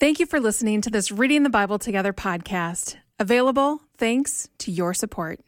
Thank you for listening to this Reading the Bible Together podcast, available thanks to your support.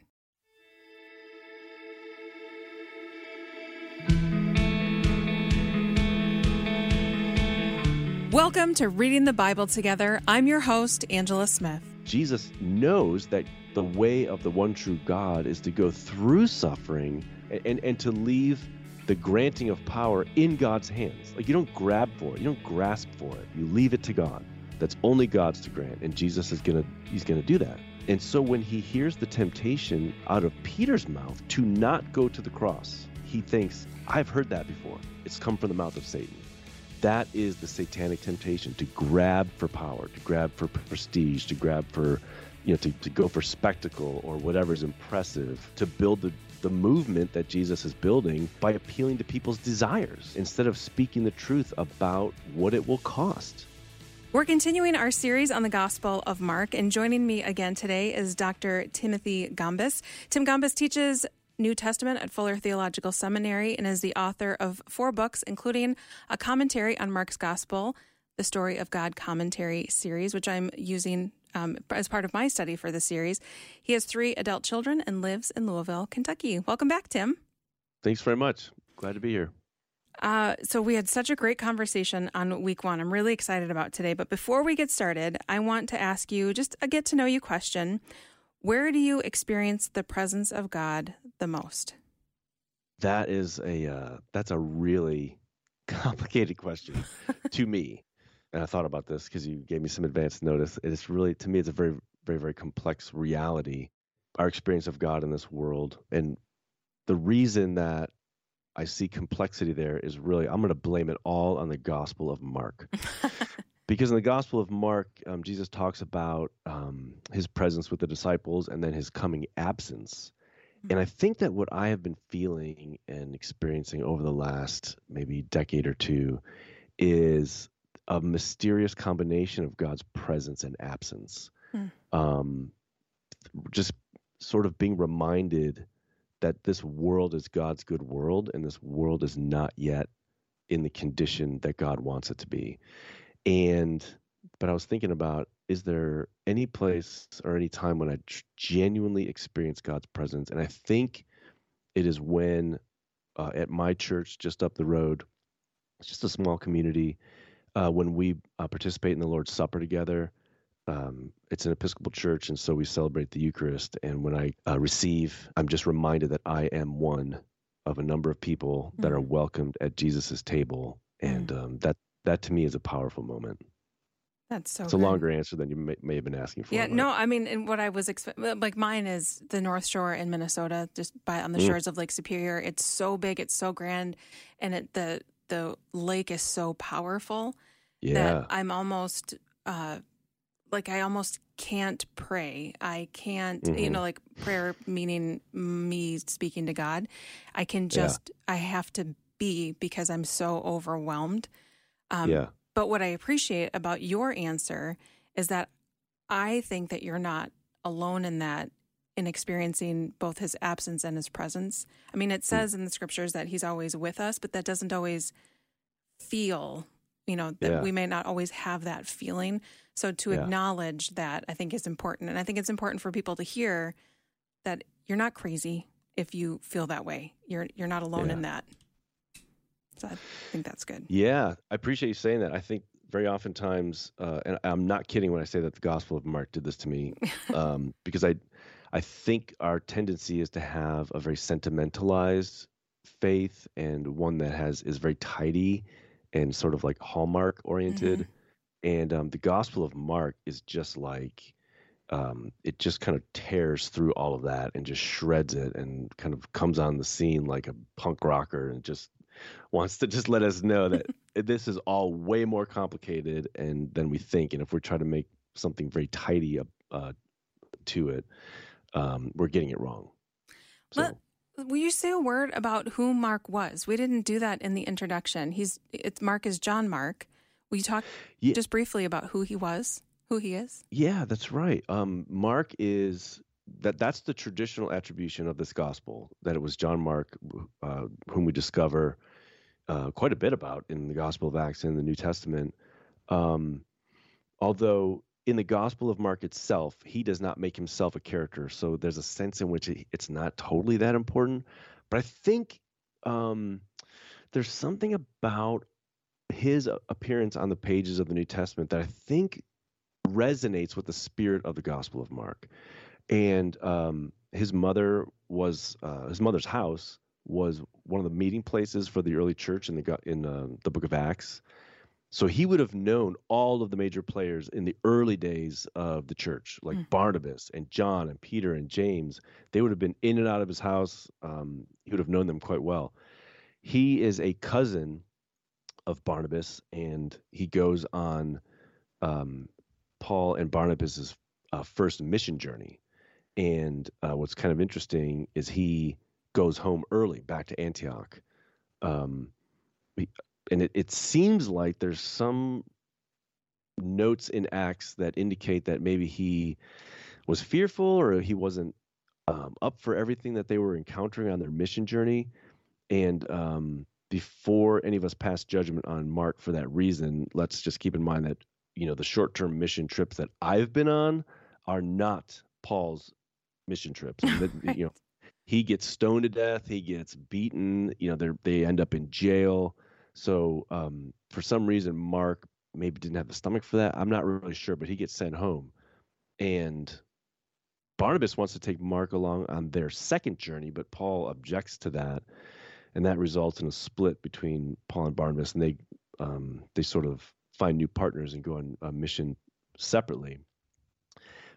Welcome to Reading the Bible Together. I'm your host, Angela Smith. Jesus knows that the way of the one true God is to go through suffering and, and, and to leave the granting of power in God's hands. Like you don't grab for it, you don't grasp for it. You leave it to God. That's only God's to grant, and Jesus is gonna he's gonna do that. And so when he hears the temptation out of Peter's mouth to not go to the cross, he thinks, I've heard that before. It's come from the mouth of Satan. That is the satanic temptation to grab for power, to grab for prestige, to grab for, you know, to, to go for spectacle or whatever is impressive, to build the, the movement that Jesus is building by appealing to people's desires instead of speaking the truth about what it will cost. We're continuing our series on the Gospel of Mark, and joining me again today is Dr. Timothy Gombis. Tim Gombis teaches New Testament at Fuller Theological Seminary and is the author of four books, including a commentary on Mark's Gospel, the Story of God commentary series, which I'm using um, as part of my study for the series. He has three adult children and lives in Louisville, Kentucky. Welcome back, Tim. Thanks very much. Glad to be here. Uh, so we had such a great conversation on week one. I'm really excited about today. But before we get started, I want to ask you just a get to know you question. Where do you experience the presence of God the most? That is a uh, that's a really complicated question to me. And I thought about this because you gave me some advance notice. It's really to me it's a very very very complex reality. Our experience of God in this world and the reason that I see complexity there is really I'm going to blame it all on the Gospel of Mark. because in the Gospel of Mark, um, Jesus talks about um, his presence with the disciples and then his coming absence. And I think that what I have been feeling and experiencing over the last maybe decade or two is a mysterious combination of God's presence and absence. Mm. Um, just sort of being reminded that this world is God's good world and this world is not yet in the condition that God wants it to be. And but I was thinking about is there any place or any time when I genuinely experience God's presence? And I think it is when uh, at my church just up the road, it's just a small community, uh, when we uh, participate in the Lord's Supper together. Um, it's an Episcopal church, and so we celebrate the Eucharist. And when I uh, receive, I'm just reminded that I am one of a number of people mm-hmm. that are mm. welcomed at Jesus's table, and mm-hmm. um, that that to me is a powerful moment. That's so. It's good. a longer answer than you may, may have been asking for. Yeah, no, I mean, and what I was expecting, like mine is the North Shore in Minnesota, just by on the mm. shores of Lake Superior. It's so big, it's so grand, and it, the the lake is so powerful yeah. that I'm almost uh, like I almost can't pray. I can't, mm-hmm. you know, like prayer meaning me speaking to God. I can just, yeah. I have to be because I'm so overwhelmed. Um, yeah but what I appreciate about your answer is that I think that you're not alone in that, in experiencing both his absence and his presence. I mean, it hmm. says in the scriptures that he's always with us, but that doesn't always feel, you know, that yeah. we may not always have that feeling. So to yeah. acknowledge that, I think is important. And I think it's important for people to hear that you're not crazy if you feel that way. You're you're not alone yeah. in that. So I think that's good. Yeah, I appreciate you saying that. I think very oftentimes, uh, and I'm not kidding when I say that the Gospel of Mark did this to me, um, because I, I think our tendency is to have a very sentimentalized faith and one that has is very tidy and sort of like hallmark oriented, mm-hmm. and um, the Gospel of Mark is just like. Um, it just kind of tears through all of that and just shreds it and kind of comes on the scene like a punk rocker and just wants to just let us know that this is all way more complicated and than we think. And if we're trying to make something very tidy uh, to it, um, we're getting it wrong. So. Let, will you say a word about who Mark was? We didn't do that in the introduction. He's it's Mark is John Mark. Will you talk yeah. just briefly about who he was, who he is? Yeah, that's right. Um, Mark is that that's the traditional attribution of this gospel that it was John Mark uh, whom we discover uh, quite a bit about in the Gospel of Acts in the New Testament. Um, although in the Gospel of Mark itself, he does not make himself a character. So there's a sense in which it's not totally that important. But I think um, there's something about his appearance on the pages of the New Testament that I think resonates with the spirit of the Gospel of Mark. And um, his mother was uh, his mother's house was one of the meeting places for the early church in the in uh, the Book of Acts. So he would have known all of the major players in the early days of the church, like mm. Barnabas and John and Peter and James. They would have been in and out of his house. Um, he would have known them quite well. He is a cousin of Barnabas, and he goes on um, Paul and Barnabas's uh, first mission journey. And uh, what's kind of interesting is he goes home early back to Antioch. Um, and it, it seems like there's some notes in Acts that indicate that maybe he was fearful or he wasn't um, up for everything that they were encountering on their mission journey. And um, before any of us pass judgment on Mark for that reason, let's just keep in mind that you know the short-term mission trips that I've been on are not Paul's mission trips. right. You know, he gets stoned to death, he gets beaten. You know, they they end up in jail. So um, for some reason, Mark maybe didn't have the stomach for that. I'm not really sure, but he gets sent home, and Barnabas wants to take Mark along on their second journey, but Paul objects to that, and that results in a split between Paul and Barnabas, and they um, they sort of find new partners and go on a mission separately.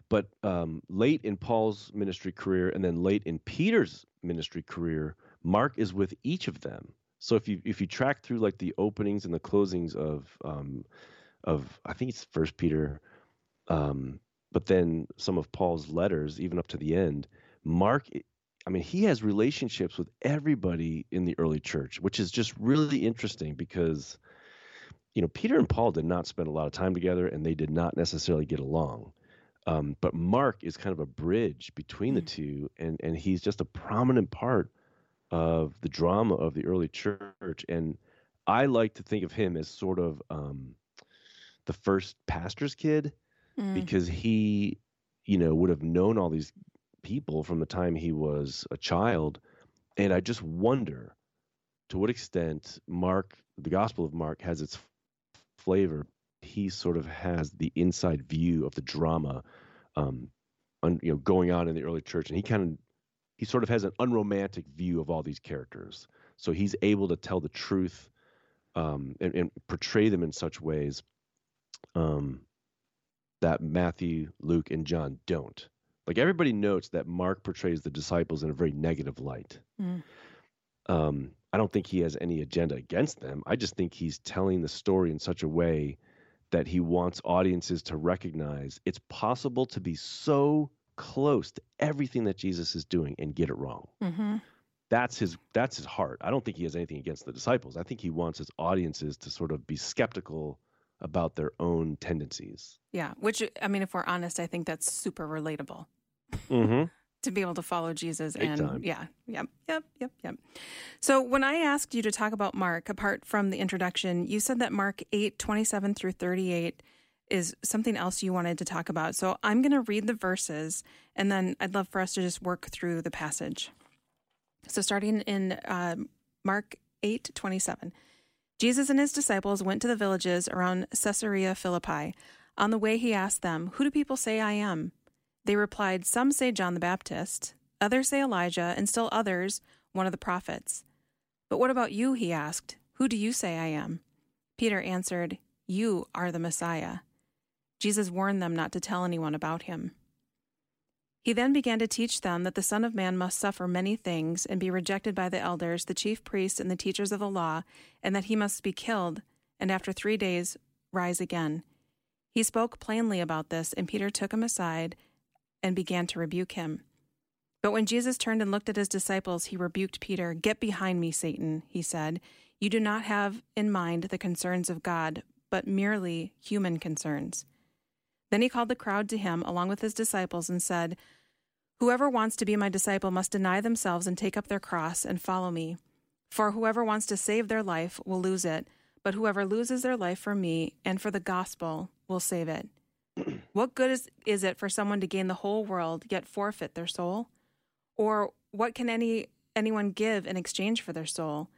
But um, late in Paul's ministry career and then late in Peter's ministry career, Mark is with each of them. So if you if you track through like the openings and the closings of um, of I think it's First Peter, um, but then some of Paul's letters, even up to the end, Mark. I mean, he has relationships with everybody in the early church, which is just really interesting because, you know, Peter and Paul did not spend a lot of time together, and they did not necessarily get along. Um, but Mark is kind of a bridge between the mm. two, and and he's just a prominent part of the drama of the early church. And I like to think of him as sort of um, the first pastor's kid mm. because he, you know, would have known all these people from the time he was a child. And I just wonder to what extent Mark, the Gospel of Mark, has its flavor. He sort of has the inside view of the drama, um, on, you know, going on in the early church, and he kind of he sort of has an unromantic view of all these characters. So he's able to tell the truth um, and, and, portray them in such ways um, that Matthew, Luke, and John don't. Like everybody notes that Mark portrays the disciples in a very negative light. Mm. Um, I don't think he has any agenda against them. I just think he's telling the story in such a way that he wants audiences to recognize it's possible to be so close to everything that Jesus is doing and get it wrong. Mm-hmm. That's his that's his heart. I don't think he has anything against the disciples. I think he wants his audiences to sort of be skeptical about their own tendencies. Yeah, which I mean, if we're honest, I think that's super relatable. Mm-hmm. to be able to follow Jesus Big and time. yeah, yep, yep, yep, yep. So when I asked you to talk about Mark, apart from the introduction, you said that Mark eight twenty seven through thirty eight is something else you wanted to talk about. So I'm going to read the verses and then I'd love for us to just work through the passage. So starting in uh, Mark 8 27. Jesus and his disciples went to the villages around Caesarea Philippi. On the way, he asked them, Who do people say I am? They replied, Some say John the Baptist, others say Elijah, and still others, one of the prophets. But what about you? He asked. Who do you say I am? Peter answered, You are the Messiah. Jesus warned them not to tell anyone about him. He then began to teach them that the Son of Man must suffer many things and be rejected by the elders, the chief priests, and the teachers of the law, and that he must be killed, and after three days rise again. He spoke plainly about this, and Peter took him aside and began to rebuke him. But when Jesus turned and looked at his disciples, he rebuked Peter. Get behind me, Satan, he said. You do not have in mind the concerns of God, but merely human concerns. Then he called the crowd to him along with his disciples and said, Whoever wants to be my disciple must deny themselves and take up their cross and follow me. For whoever wants to save their life will lose it, but whoever loses their life for me and for the gospel will save it. What good is, is it for someone to gain the whole world yet forfeit their soul? Or what can any anyone give in exchange for their soul?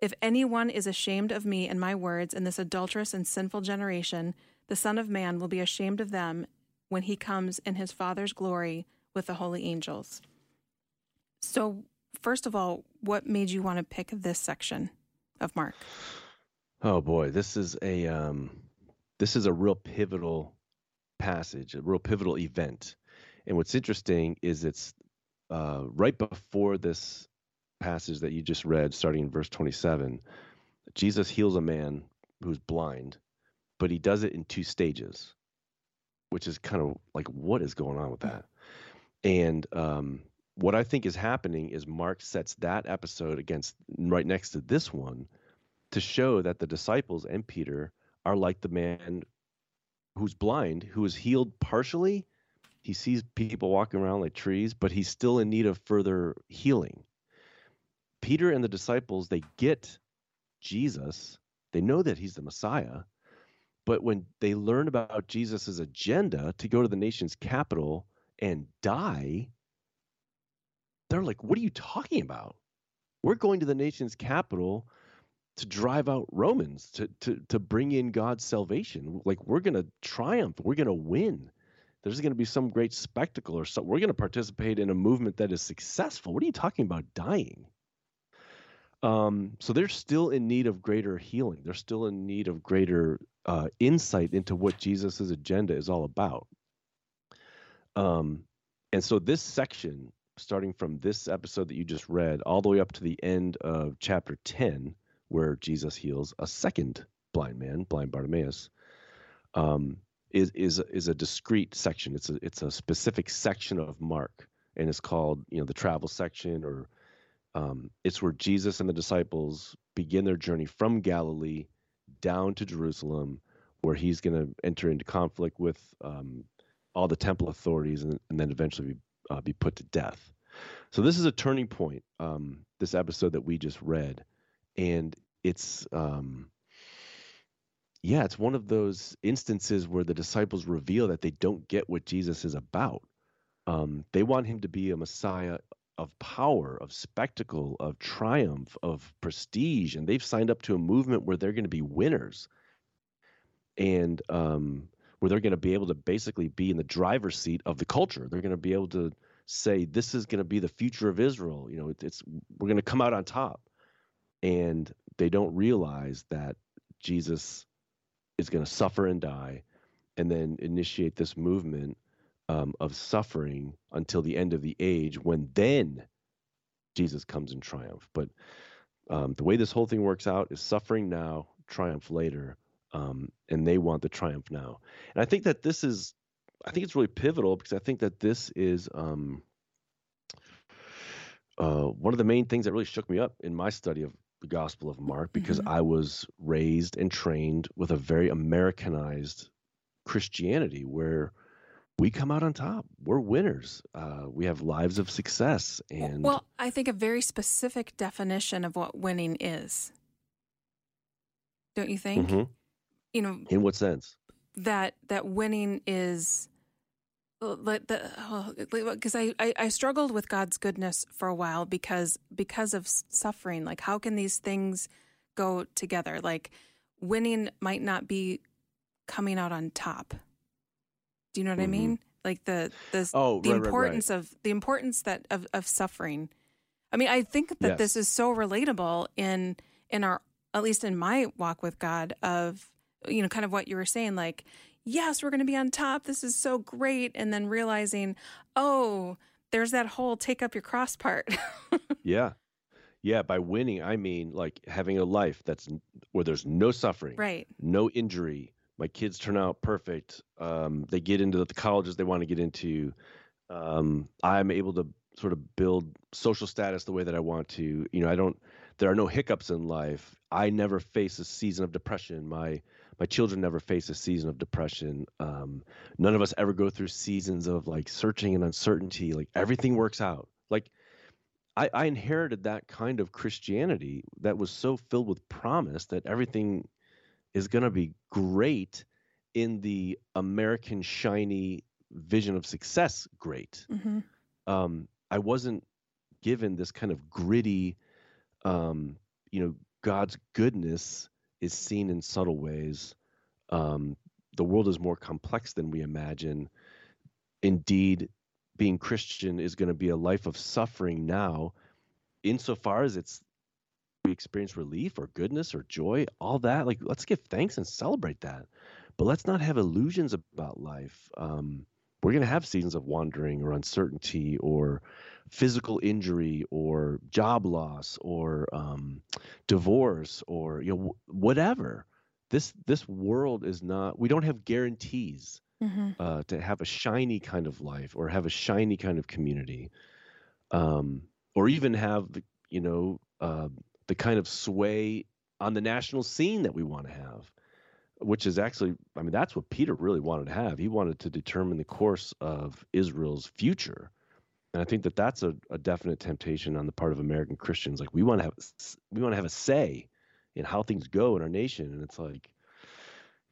If anyone is ashamed of me and my words in this adulterous and sinful generation, the Son of Man will be ashamed of them when he comes in his Father's glory with the holy angels. So, first of all, what made you want to pick this section of Mark? Oh boy, this is a um, this is a real pivotal passage, a real pivotal event. And what's interesting is it's uh, right before this passage that you just read, starting in verse 27. Jesus heals a man who's blind, but he does it in two stages, which is kind of like, what is going on with that? And um, what I think is happening is Mark sets that episode against right next to this one to show that the disciples and Peter are like the man who's blind, who is healed partially. He sees people walking around like trees, but he's still in need of further healing. Peter and the disciples, they get Jesus, they know that he's the Messiah, but when they learn about Jesus' agenda to go to the nation's capital and die, they're like, What are you talking about? We're going to the nation's capital to drive out Romans, to to to bring in God's salvation. Like we're gonna triumph, we're gonna win. There's gonna be some great spectacle or so. We're gonna participate in a movement that is successful. What are you talking about dying? Um, so they're still in need of greater healing. They're still in need of greater uh, insight into what Jesus's agenda is all about. Um, and so this section, starting from this episode that you just read, all the way up to the end of chapter 10, where Jesus heals a second blind man, blind Bartimaeus, um, is is is a discrete section. It's a it's a specific section of Mark, and it's called you know the travel section, or um, it's where Jesus and the disciples begin their journey from Galilee down to Jerusalem, where he's going to enter into conflict with um, all the temple authorities, and, and then eventually be, uh, be put to death. So this is a turning point. Um, this episode that we just read and it's um yeah it's one of those instances where the disciples reveal that they don't get what jesus is about um they want him to be a messiah of power of spectacle of triumph of prestige and they've signed up to a movement where they're going to be winners. And um where they're going to be able to basically be in the driver's seat of the culture. They're going to be able to say this is going to be the future of israel. You know it's we're going to come out on top. And they don't realize that Jesus is going to suffer and die, and then initiate this movement um, of suffering until the end of the age, when then Jesus comes in triumph. But um, the way this whole thing works out is suffering now, triumph later, um, and they want the triumph now. And I think that this is, I think it's really pivotal because I think that this is um, uh, one of the main things that really shook me up in my study of the Gospel of Mark because mm-hmm. I was raised and trained with a very Americanized Christianity where we come out on top. We're winners. Uh, we have lives of success. And well, I think a very specific definition of what winning is. Don't you think? Mm-hmm. You know, in what sense? That that winning is because oh, I, I, I struggled with God's goodness for a while because because of suffering. Like, how can these things go together? Like, winning might not be coming out on top. Do you know what mm-hmm. I mean? Like the the oh, the right, importance right, right. of the importance that of, of suffering. I mean, I think that yes. this is so relatable in in our at least in my walk with God of you know kind of what you were saying like yes, we're going to be on top. This is so great. And then realizing, oh, there's that whole take up your cross part. yeah. Yeah. By winning, I mean like having a life that's where there's no suffering, right? No injury. My kids turn out perfect. Um, they get into the colleges they want to get into. Um, I'm able to sort of build social status the way that I want to. You know, I don't. There are no hiccups in life. I never face a season of depression. My my children never face a season of depression. Um, none of us ever go through seasons of like searching and uncertainty. Like everything works out. Like I, I inherited that kind of Christianity that was so filled with promise that everything is going to be great in the American shiny vision of success great. hmm Um, I wasn't given this kind of gritty, um, you know, God's goodness is seen in subtle ways. Um, the world is more complex than we imagine. Indeed, being Christian is going to be a life of suffering now, insofar as it's we experience relief or goodness or joy, all that. Like, let's give thanks and celebrate that. But let's not have illusions about life. Um, we're going to have seasons of wandering or uncertainty or physical injury or job loss or um, divorce or you know whatever. This this world is not. We don't have guarantees hmm uh, to have a shiny kind of life or have a shiny kind of community, um, or even have the you know uh, the kind of sway on the national scene that we want to have, which is actually I mean that's what Peter really wanted to have. He wanted to determine the course of Israel's future, and I think that that's a, a definite temptation on the part of American Christians. Like we want to have we want to have a say in how things go in our nation, and it's like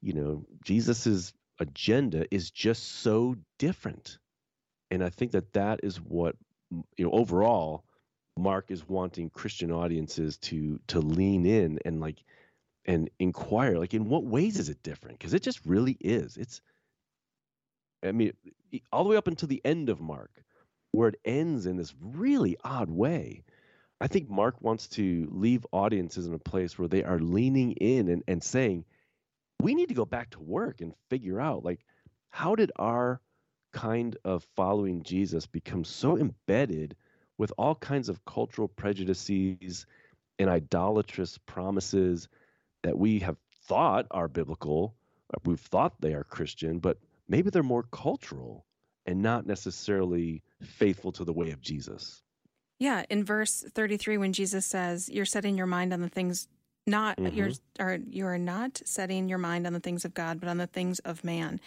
you know Jesus's agenda is just so different and i think that that is what you know overall mark is wanting christian audiences to to lean in and like and inquire like in what ways is it different? Because it just really is. It's i mean all the way up until the end of mark where it ends in this really odd way i think mark wants to leave audiences in a place where they are leaning in and, and saying we need to go back to work and figure out like how did our kind of following Jesus become so embedded with all kinds of cultural prejudices and idolatrous promises that we have thought are biblical, or we've thought they are Christian, but maybe they're more cultural and not necessarily faithful to the way of Jesus. Yeah, in verse 33 when Jesus says, "You're setting your mind on the things not mm-hmm. you're are you're not setting your mind on the things of God, but on the things of man."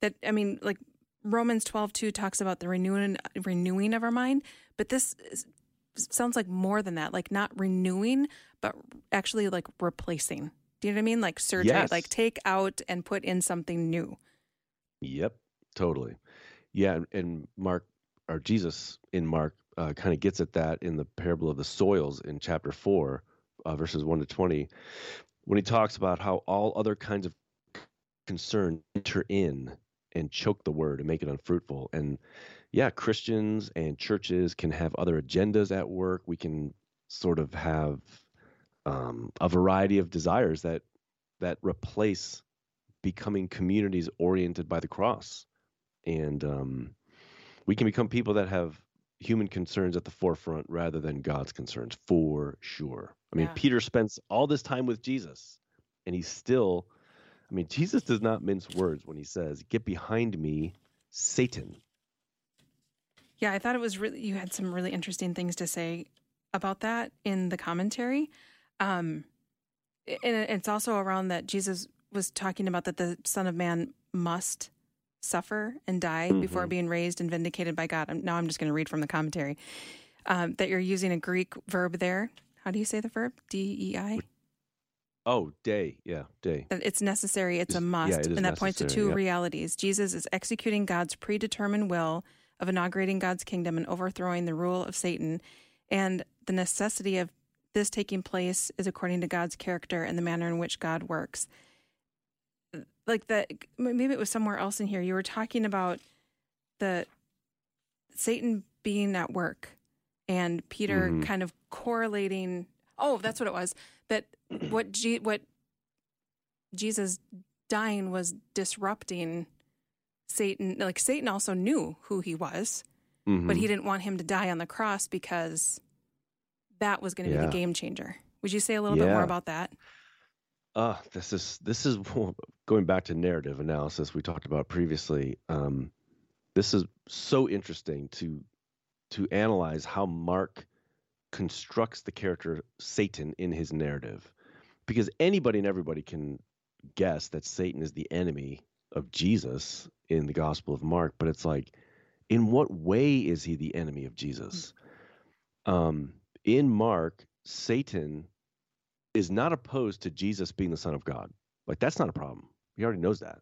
That I mean, like Romans 12:2 talks about the renewing renewing of our mind, but this is, sounds like more than that, like not renewing, but actually like replacing. Do you know what I mean? Like surgery, Yes. like take out and put in something new. Yep, totally. Yeah, and- and Mark or Jesus in Mark uh, kind of gets at that in the parable of the soils in chapter four, uh, verses one to twenty, when he talks about how all other kinds of concern enter in and choke the word and make it unfruitful. And yeah, Christians and churches can have other agendas at work. We can sort of have um, a variety of desires that that replace becoming communities oriented by the cross and um, we can become people that have human concerns at the forefront rather than god's concerns for sure i mean Yeah. peter spends all this time with jesus and he's still i mean jesus does not mince words when he says get behind me satan Yeah, I thought it was really, you had some really interesting things to say about that in the commentary. Um, and it's also around that Jesus was talking about that the Son of Man must suffer and die before Mhm. being raised and vindicated by God. Now I'm just going to read from the commentary um, that you're using a Greek verb there. How do you say the verb? D E I? Oh day yeah day it's necessary, it's a yeah, must. it is and that points to two yep. realities. Jesus is executing God's predetermined will of inaugurating God's kingdom and overthrowing the rule of Satan. And the necessity of this taking place is according to God's character and the manner in which God works. Like that, maybe it was somewhere else in here. You were talking about the Satan being at work and Peter Mhm. kind of correlating. Oh, that's what it was. That what G, what Jesus dying was disrupting Satan. Like Satan also knew who he was, but Mhm. he didn't want him to die on the cross because that was going to be the game changer. Would you say a little bit more about that? Uh, this is this is going back to narrative analysis we talked about previously. Um, this is so interesting to to analyze how Mark constructs the character Satan in his narrative, because anybody and everybody can guess that Satan is the enemy of Jesus in the Gospel of Mark, but it's like, in what way is he the enemy of Jesus? Um, in Mark, Satan is not opposed to Jesus being the Son of God. Like that's not a problem. He already knows that.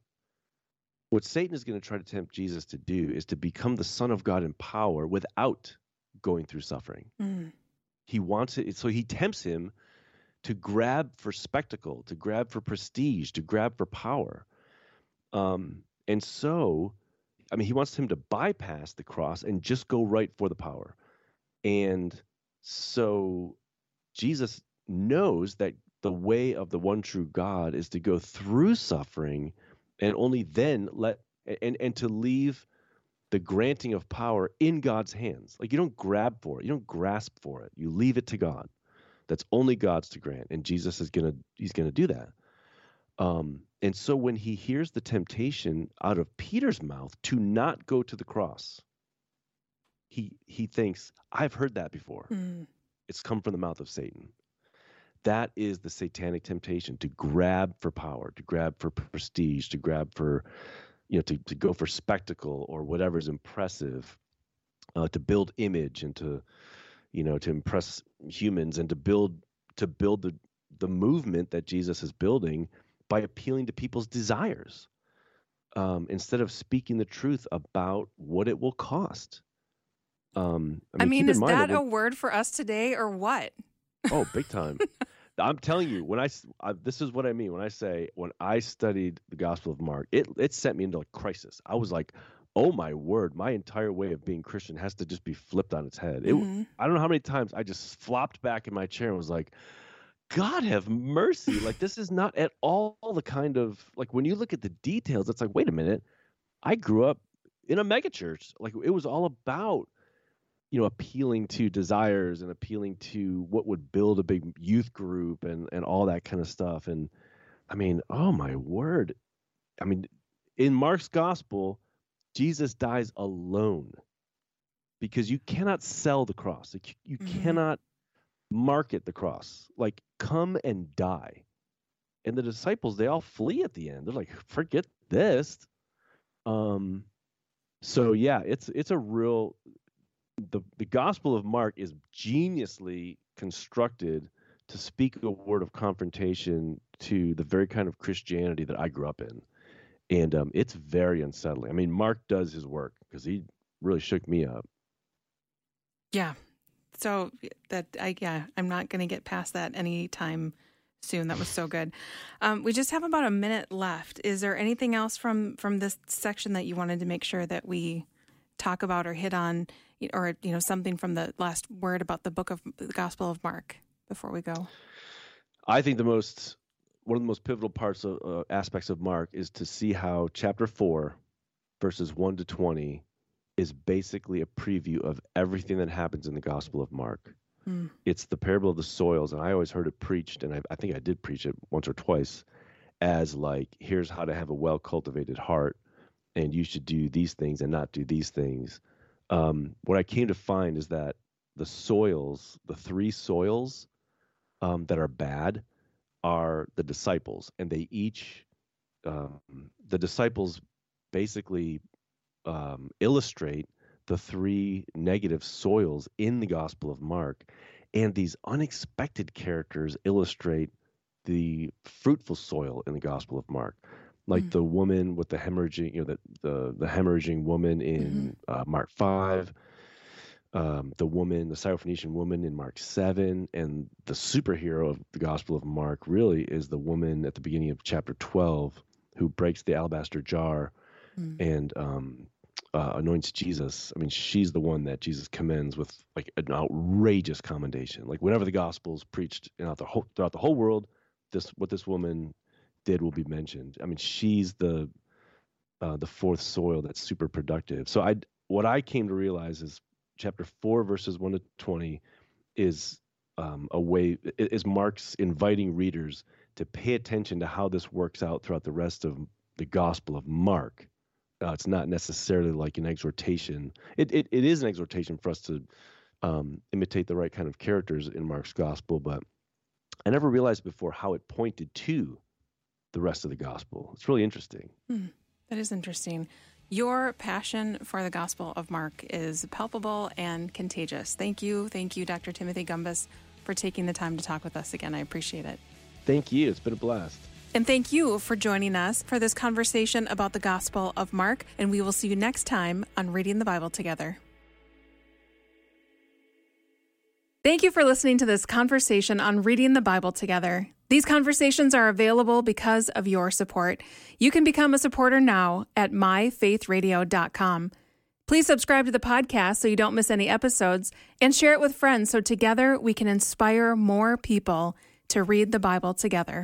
what Satan is going to try to tempt Jesus to do is to become the Son of God in power without going through suffering. Mm. He wants it, so he tempts him to grab for spectacle, to grab for prestige, to grab for power. Um, and so, I mean, he wants him to bypass the cross and just go right for the power. And so, Jesus knows that the way of the one true God is to go through suffering and only then let and and to leave the granting of power in God's hands. Like you don't grab for it, you don't grasp for it. You leave it to God. That's only God's to grant, and Jesus is gonna he's gonna do that. Um, and so when he hears the temptation out of Peter's mouth to not go to the cross, he he thinks, I've heard that before. Mm. It's come from the mouth of Satan. That is the satanic temptation to grab for power, to grab for prestige, to grab for, you know, to, to go for spectacle or whatever is impressive, uh, to build image and to, you know, to impress humans and to build to build the the movement that Jesus is building by appealing to people's desires um, instead of speaking the truth about what it will cost. Um, I mean, keep in is mind that a word for us today or what? Oh, big time. I'm telling you, when I this is what I mean when I say when I studied the Gospel of Mark, it it sent me into a crisis. I was like, oh my word, my entire way of being Christian has to just be flipped on its head. It, Mhm. I don't know how many times I just flopped back in my chair and was like, God have mercy. Like this is not at all the kind of like when you look at the details, it's like, wait a minute. I grew up in a megachurch. Like it was all about, you know, appealing to desires and appealing to what would build a big youth group and and all that kind of stuff. And I mean, oh my word. I mean, in Mark's gospel, Jesus dies alone because you cannot sell the cross. Like, you Mhm. cannot market the cross. Like, come and die. And the disciples, they all flee at the end. They're like, forget this. Um, so yeah, it's it's a real the the Gospel of Mark is geniusly constructed to speak a word of confrontation to the very kind of Christianity that I grew up in, and um, it's very unsettling. I mean, Mark does his work because he really shook me up. Yeah. So that I yeah, I'm not going to get past that anytime soon. That was so good. Um, we just have about a minute left. Is there anything else from from this section that you wanted to make sure that we talk about or hit on, or you know something from the last word about the book of the Gospel of Mark before we go? I think the most one of the most pivotal parts of uh, aspects of Mark is to see how chapter four, verses one to twenty, is basically a preview of everything that happens in the Gospel of Mark. Mm. It's the parable of the soils, and I always heard it preached, and I, I think I did preach it once or twice, as like here's how to have a well cultivated heart, and you should do these things and not do these things. Um, what I came to find is that the soils, the three soils um, that are bad, are the disciples, and they each, um, the disciples basically um, illustrate the three negative soils in the Gospel of Mark, and these unexpected characters illustrate the fruitful soil in the Gospel of Mark, like Mm. the woman with the hemorrhaging, you know, the the, the hemorrhaging woman in uh, Mark five, um, the woman, the Syrophoenician woman in Mark 7, and the superhero of the Gospel of Mark really is the woman at the beginning of chapter 12 who breaks the alabaster jar Mm. and um, uh, anoints Jesus. I mean, she's the one that Jesus commends with like an outrageous commendation. Like whenever the Gospel's preached throughout the whole, throughout the whole world, this what this woman did will be mentioned. I mean, she's the uh, the fourth soil that's super productive. So I what I came to realize is chapter four verses one to twenty is um, a way is Mark's inviting readers to pay attention to how this works out throughout the rest of the Gospel of Mark. Uh, it's not necessarily like an exhortation. It, it it is an exhortation for us to um, imitate the right kind of characters in Mark's Gospel, but I never realized before how it pointed to the rest of the Gospel. It's really interesting. That is interesting. Your passion for the Gospel of Mark is palpable and contagious. Thank you. Thank you, Dr. Timothy Gombis, for taking the time to talk with us again. I appreciate it. Thank you. It's been a blast. And thank you for joining us for this conversation about the Gospel of Mark. And we will see you next time on Reading the Bible Together. Thank you for listening to this conversation on reading the Bible together. These conversations are available because of your support. You can become a supporter now at myfaithradio.com. Please subscribe to the podcast so you don't miss any episodes and share it with friends so together we can inspire more people to read the Bible together.